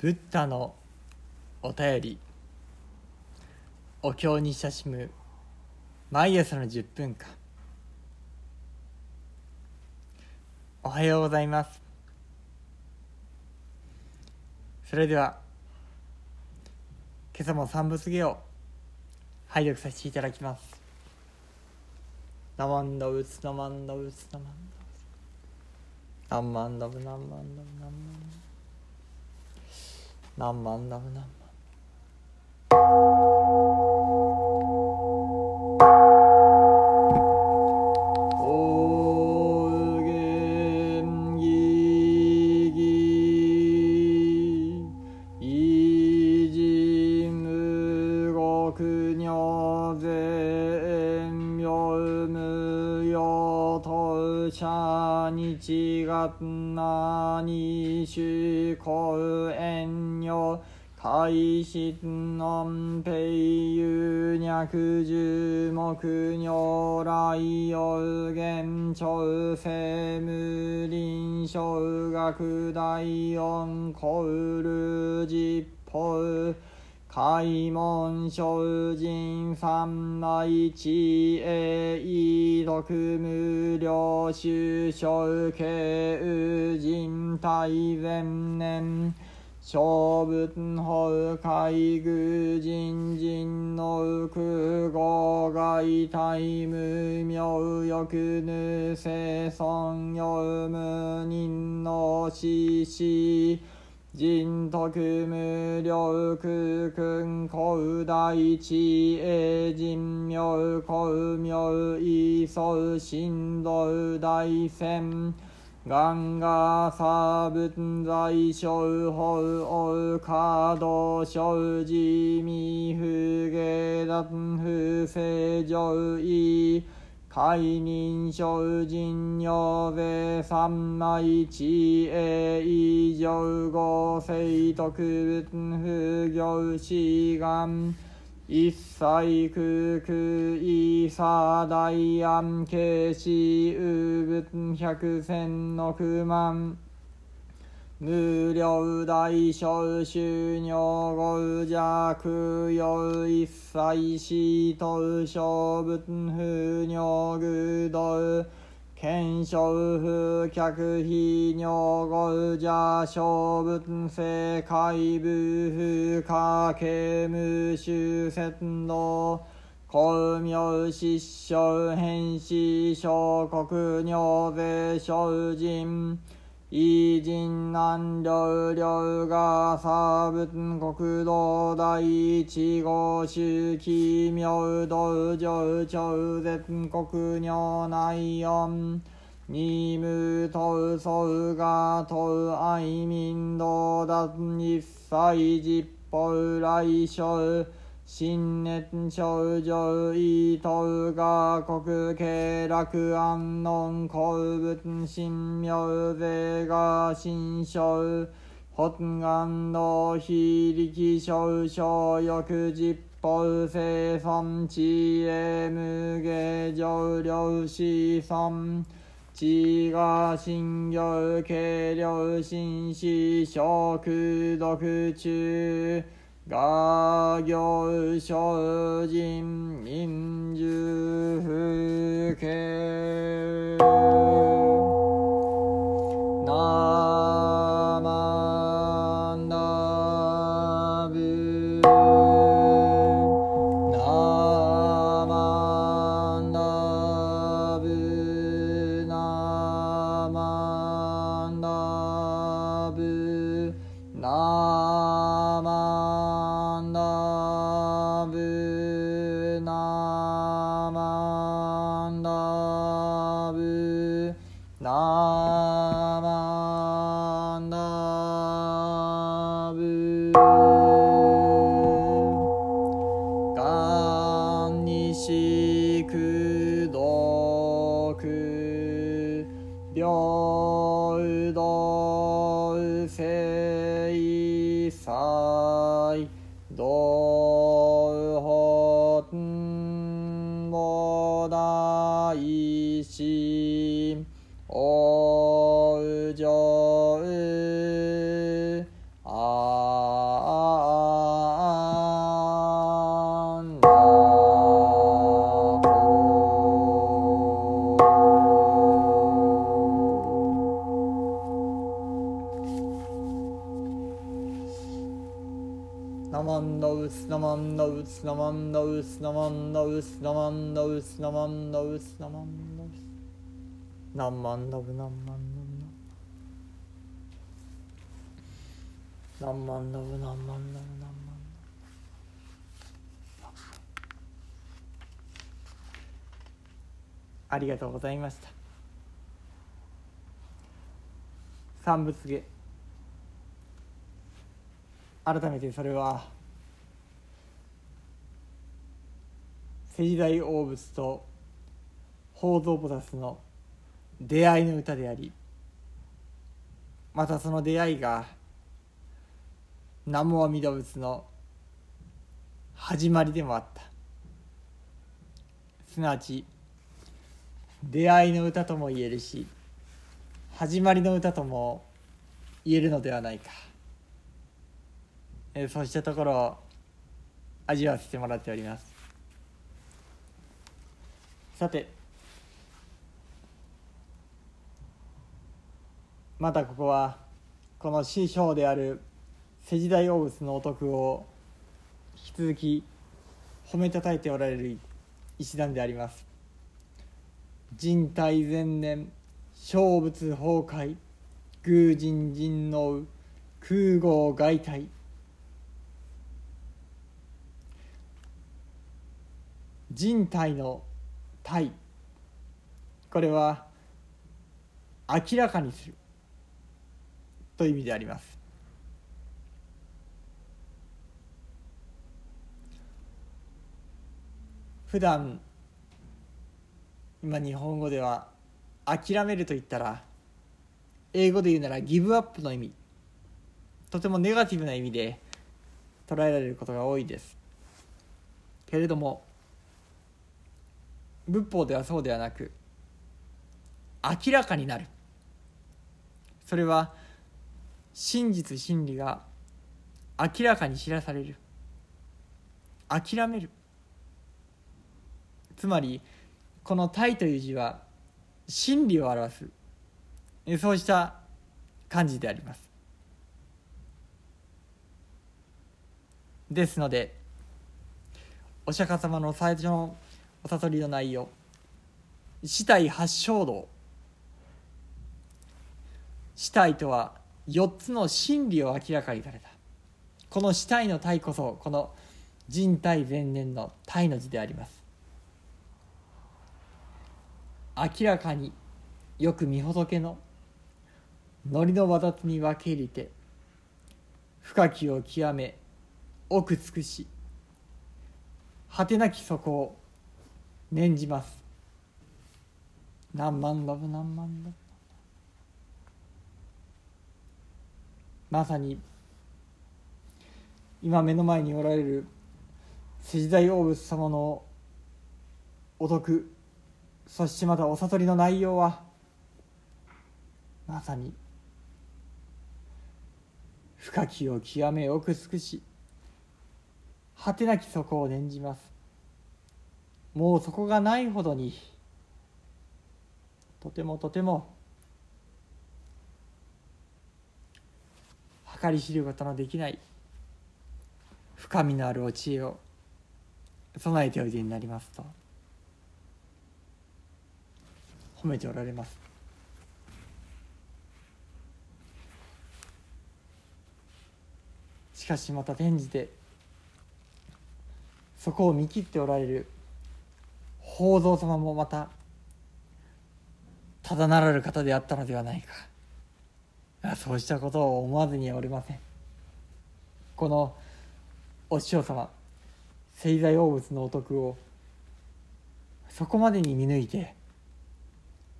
ブッダのお便り。お経に親しむ。毎朝の10分間おはようございます。それでは今朝も三部芸を拝読させていただきます「ナマンダウツナマンダウツナマンダウツ」「ナマンマンダブナマンダブナマンダブ」何万だ何ゃにちがなにしゅこうえんよ。大質のんぺいゆにゃくじゅもくにょらいよ。うげんちょう。開門精進三昧知恵異徳無料修正慶宇人大前年小仏法海愚人人の空語外大無名欲ぬ生尊読無人の死死人徳無量空君古大地へ人名古名異相神道大戦ガンガサ仏在小法王華道小寺未不下脱不正上位解任精進用べ三昧知恵以上合成特別不行志願。一切空空異さ大安慶死有仏百千億万。無料大小収入五弱用一切死と小仏不尿愚道検証不客非尿五者小仏世界部不可刑無修仙道公明失笑変死小国尿税小人偉人南領領が差仏国道第一号周期妙道上超絶国如内音。二無等相が等愛民道脱一切実法来生新熱症状意図が国慶楽安穏公仏神妙税が新章発願の非力少々欲実法生産知恵無下上量子孫知が信行軽量心死食毒中画行精進民獣風景。ナ大師おうじょうナマンダウスナマンダウスナマンダウスナマンダウスナマンダウスナマンダウスナマンダウスナマンダブナマンダブナマンダブナマンダブナマンダブありがとうございました。三仏下改めてそれは世時代大仏と宝蔵菩薩の出会いの歌でありまたその出会いが南無阿弥陀仏の始まりでもあった。すなわち出会いの歌とも言えるし始まりの歌とも言えるのではないか、えー、そうしたところを味わわせてもらっております。さてまたここはこの師匠である世時代大仏のお徳を引き続き褒めたたえておられる一段であります。人体前年小仏崩壊偶人人王空壕外体人体の体。これは明らかにする。という意味であります。普段今日本語では諦めると言ったら英語で言うならギブアップの意味。とてもネガティブな意味で捉えられることが多いです。けれども仏法ではそうではなく明らかになる。それは真実真理が明らかに知らされる。諦める。つまりこの「体」という字は真理を表す。そうした感じであります。ですのでお釈迦様の最初のお悟りの内容。死体八正道死体とは4つの真理を明らかにされた。この死体の体こそこの人体前年の体の字であります。明らかによく見仏ののりのわだつに分け入れて深きを極め奥尽くし果てなき底を念じます。何万ラブ何万ラブ。まさに今目の前におられる世時代大仏様のお得そしてまたお悟りの内容はまさに深きを極め奥尽くし果てなき底を念じます。もう底がないほどにとてもとても計り知ることのできない深みのあるお知恵を備えておいでになりますと褒めておられます。しかしまた転じてそこを見切っておられる宝蔵様もまたただならる方であったのではないか。そうしたことを思わずにはおりません。このお師匠様聖罪大仏のお徳をそこまでに見抜いて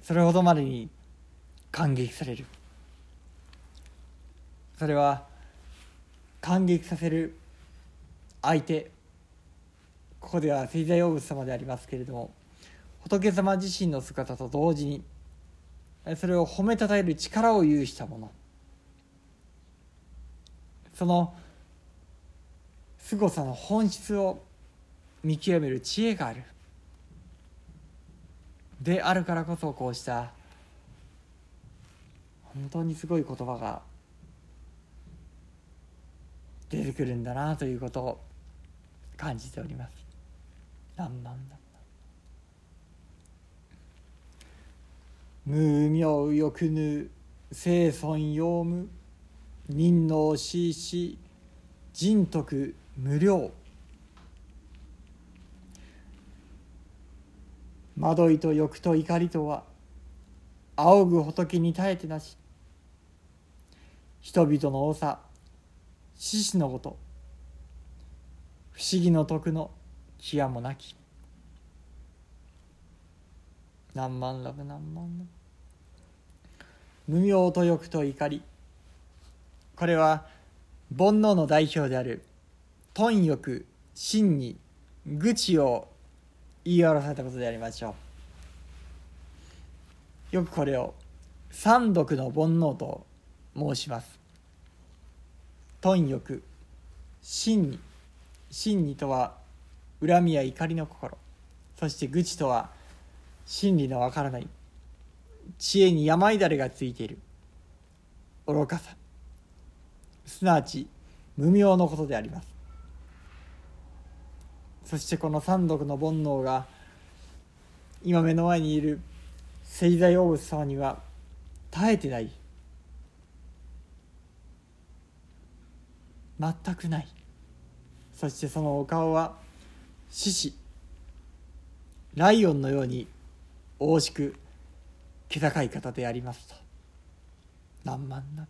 それほどまでに感激される。それは感激させる相手ここでは聖罪大仏様でありますけれども仏様自身の姿と同時にそれを褒めたたえる力を有したものその凄さの本質を見極める知恵があるであるからこそこうした本当にすごい言葉が出てくるんだなということを感じております。何万だ。無名よくぬ生存用無。任能しし。人徳無料惑いと欲と怒りとは。仰ぐ仏に耐えてなし。人々の長獅子のごと。不思議の徳の極もなき。何万ラブ何万ラブ無明と欲と怒り。これは煩悩の代表である。貪欲真に愚痴を言い表されたことでありましょう。よくこれを三毒の煩悩と申します。貪欲真に真にとは恨みや怒りの心。そして愚痴とは真理のわからない。知恵に病だれがついている。愚かさ。すなわち無明のことであります。そしてこの三毒の煩悩が今目の前にいる聖罪大仏様には耐えてない。全くない。そしてそのお顔は獅子。ライオンのように大しく気高い方でありますと。何万な。